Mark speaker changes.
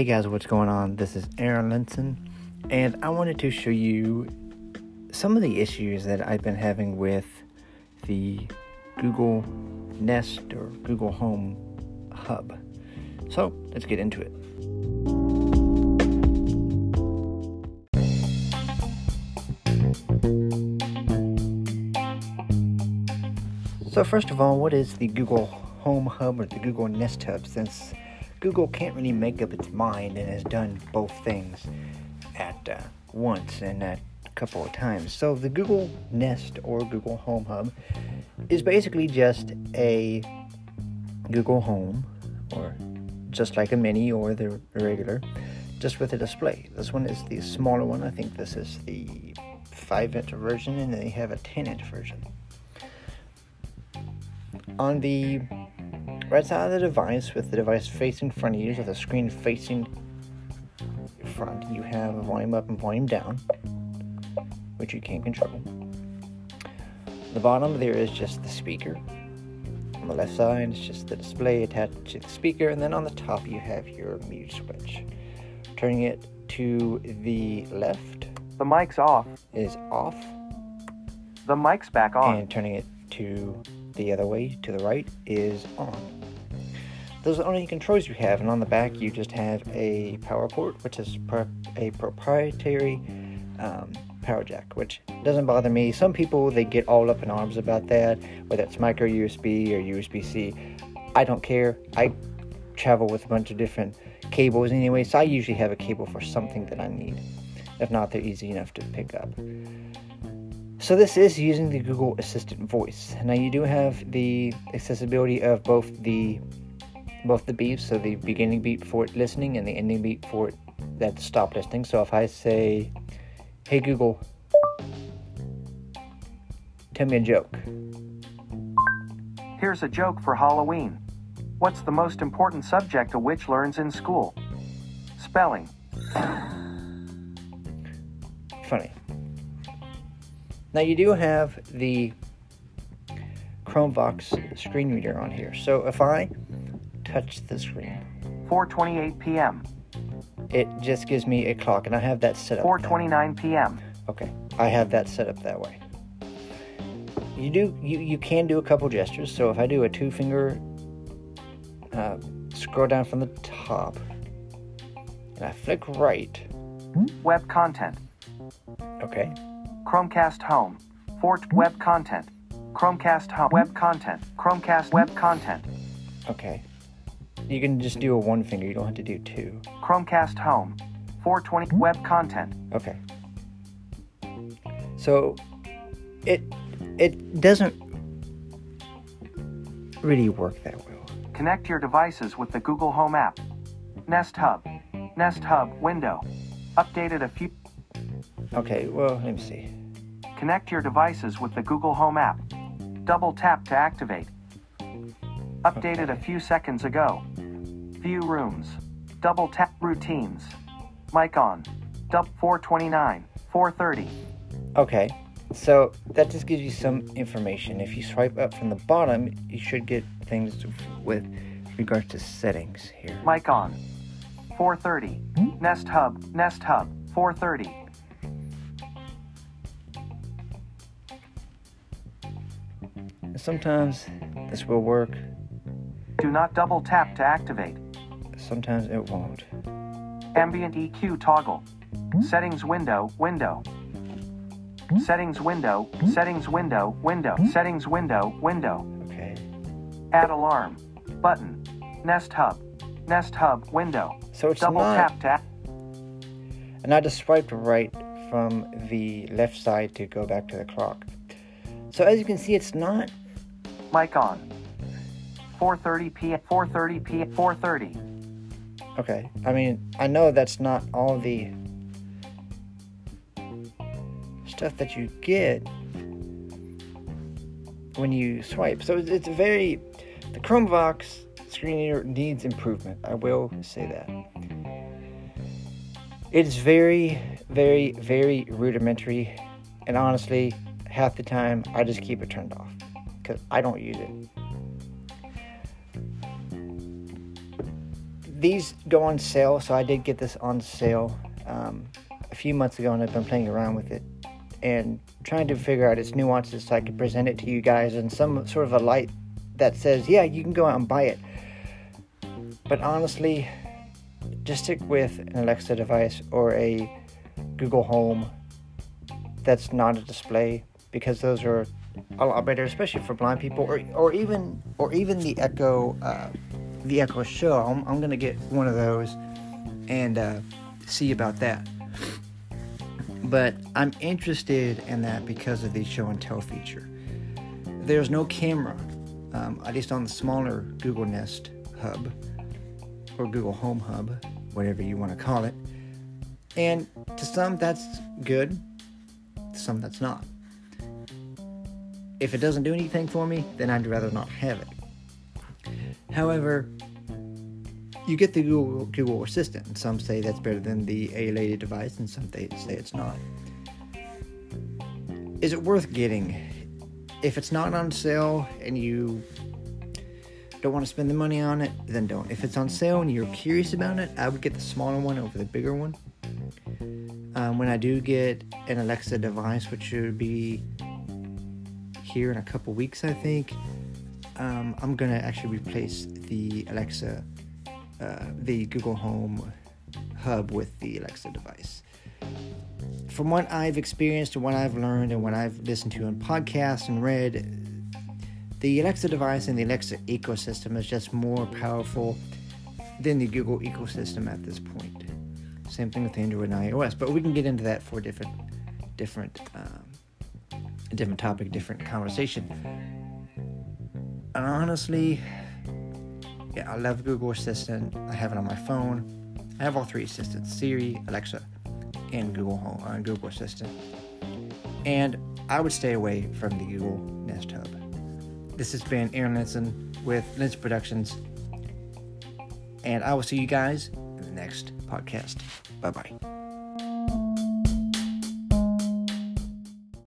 Speaker 1: Hey guys, what's going on? This is Aaron Linson, and I wanted to show you some of the issues that I've been having with the Google Nest or Google Home Hub. So let's get into it. So, first of all, what is the Google Home Hub or the Google Nest Hub? Since Google can't really make up its mind and has done both things at uh, once and at a couple of times. So, the Google Nest or Google Home Hub is basically just a Google Home or just like a mini or the regular, just with a display. This one is the smaller one. I think this is the 5 inch version, and they have a 10 inch version. On the right side of the device, with the device facing front of you, with the screen facing front, you have volume up and volume down, which you can't control. The bottom there is just the speaker. On the left side, it's just the display attached to the speaker, and then on the top, you have your mute switch. Turning it to the left
Speaker 2: The mic's off.
Speaker 1: is off,
Speaker 2: The mic's back on.
Speaker 1: and turning it to the other way to the right is on. Those are the only controls you have, and on the back you just have a power port, which is pro- a proprietary um, power jack, which doesn't bother me. Some people they get all up in arms about that, whether it's micro USB or USB C. I don't care. I travel with a bunch of different cables anyway, so I usually have a cable for something that I need. If not, they're easy enough to pick up. So this is using the Google Assistant voice. Now you do have the accessibility of both the both the beeps, so the beginning beep for it listening and the ending beep for it that stop listening. So if I say, "Hey Google, tell me a joke,"
Speaker 2: Here's a joke for Halloween. What's the most important subject a witch learns in school? Spelling.
Speaker 1: funny. Now you do have the Chromevox screen reader on here. So if I touch the screen,
Speaker 2: 4:28 p.m.
Speaker 1: it just gives me a clock, and I have that set up.
Speaker 2: 4:29 p.m.
Speaker 1: Okay, I have that set up that way. You do you you can do a couple gestures. So if I do a two finger uh, scroll down from the top, and I flick right,
Speaker 2: Web content.
Speaker 1: okay,
Speaker 2: Chromecast home. Fort web content. Chromecast home. Web content. Chromecast web content.
Speaker 1: okay. You can just do a one finger. You don't have to do two.
Speaker 2: Chromecast home. 420 hmm? web content.
Speaker 1: Okay. So it it doesn't really work that well.
Speaker 2: Connect your devices with the Google Home app. Nest Hub. Nest Hub window. Updated a few.
Speaker 1: Okay, well, let me see.
Speaker 2: Connect your devices with the Google Home app. Double tap to activate. Updated a few seconds ago. View rooms. Double tap routines. Mic on. Dub 429. 430.
Speaker 1: Okay, so that just gives you some information. If you swipe up from the bottom, you should get things with regards to settings here.
Speaker 2: Mic on. 430. Hmm? Nest Hub. Nest Hub. 430.
Speaker 1: Sometimes this will work,
Speaker 2: Do not double tap to activate.
Speaker 1: sometimes it won't.
Speaker 2: Ambient EQ toggle. Hmm? Settings window, window. Hmm? Settings window, hmm? settings window, window, settings window, window.
Speaker 1: Okay,
Speaker 2: Add alarm. Button. Nest Hub. Nest Hub window.
Speaker 1: so it's
Speaker 2: Double
Speaker 1: not.
Speaker 2: tap to ac-
Speaker 1: And I just swiped right from the left side to go back to the clock. So as you can see, it's not
Speaker 2: mic on. 4:30 p.m. 4:30 p.m. 4:30.
Speaker 1: Okay. I mean, I know that's not all the stuff that you get when you swipe. So it's, it's very the Chromevox screen reader needs improvement. I will say that. It's very, very, very rudimentary, and honestly, half the time I just keep it turned off because I don't use it. These go on sale, so I did get this on sale um, a few months ago, and I've been playing around with it and trying to figure out its nuances so I can present it to you guys in some sort of a light that says, yeah, you can go out and buy it. But honestly, just stick with an Alexa device or a Google Home that's not a display because those are a lot better, especially for blind people, or or even or even the Echo, uh, the Echo Show. I'm, I'm gonna get one of those and uh, see about that. But I'm interested in that because of the show and tell feature. There's no camera, um, at least on the smaller Google Nest Hub or Google Home Hub, whatever you want to call it. And to some, that's good. To some, that's not. If it doesn't do anything for me, then I'd rather not have it. However, you get the Google, Google Assistant, some say that's better than the A-Lady device, and some say it's not. Is it worth getting? If it's not on sale and you don't want to spend the money on it, then don't. If it's on sale and you're curious about it, I would get the smaller one over the bigger one. Um, when I do get an Alexa device, which should be here in a couple weeks, I think, um, I'm gonna actually replace the Alexa, uh, the Google Home hub with the Alexa device. From what I've experienced and what I've learned and what I've listened to on podcasts and read, the Alexa device and the Alexa ecosystem is just more powerful than the Google ecosystem at this point. Same thing with Android and iOS, but we can get into that for different, different, um, different topic, different conversation. And honestly, yeah, I love Google Assistant. I have it on my phone. I have all three assistants: Siri, Alexa, and Google Home, uh, Google Assistant. And I would stay away from the Google Nest Hub. This has been Aaron Linson with Lens Productions, and I will see you guys in the next podcast. Bye bye.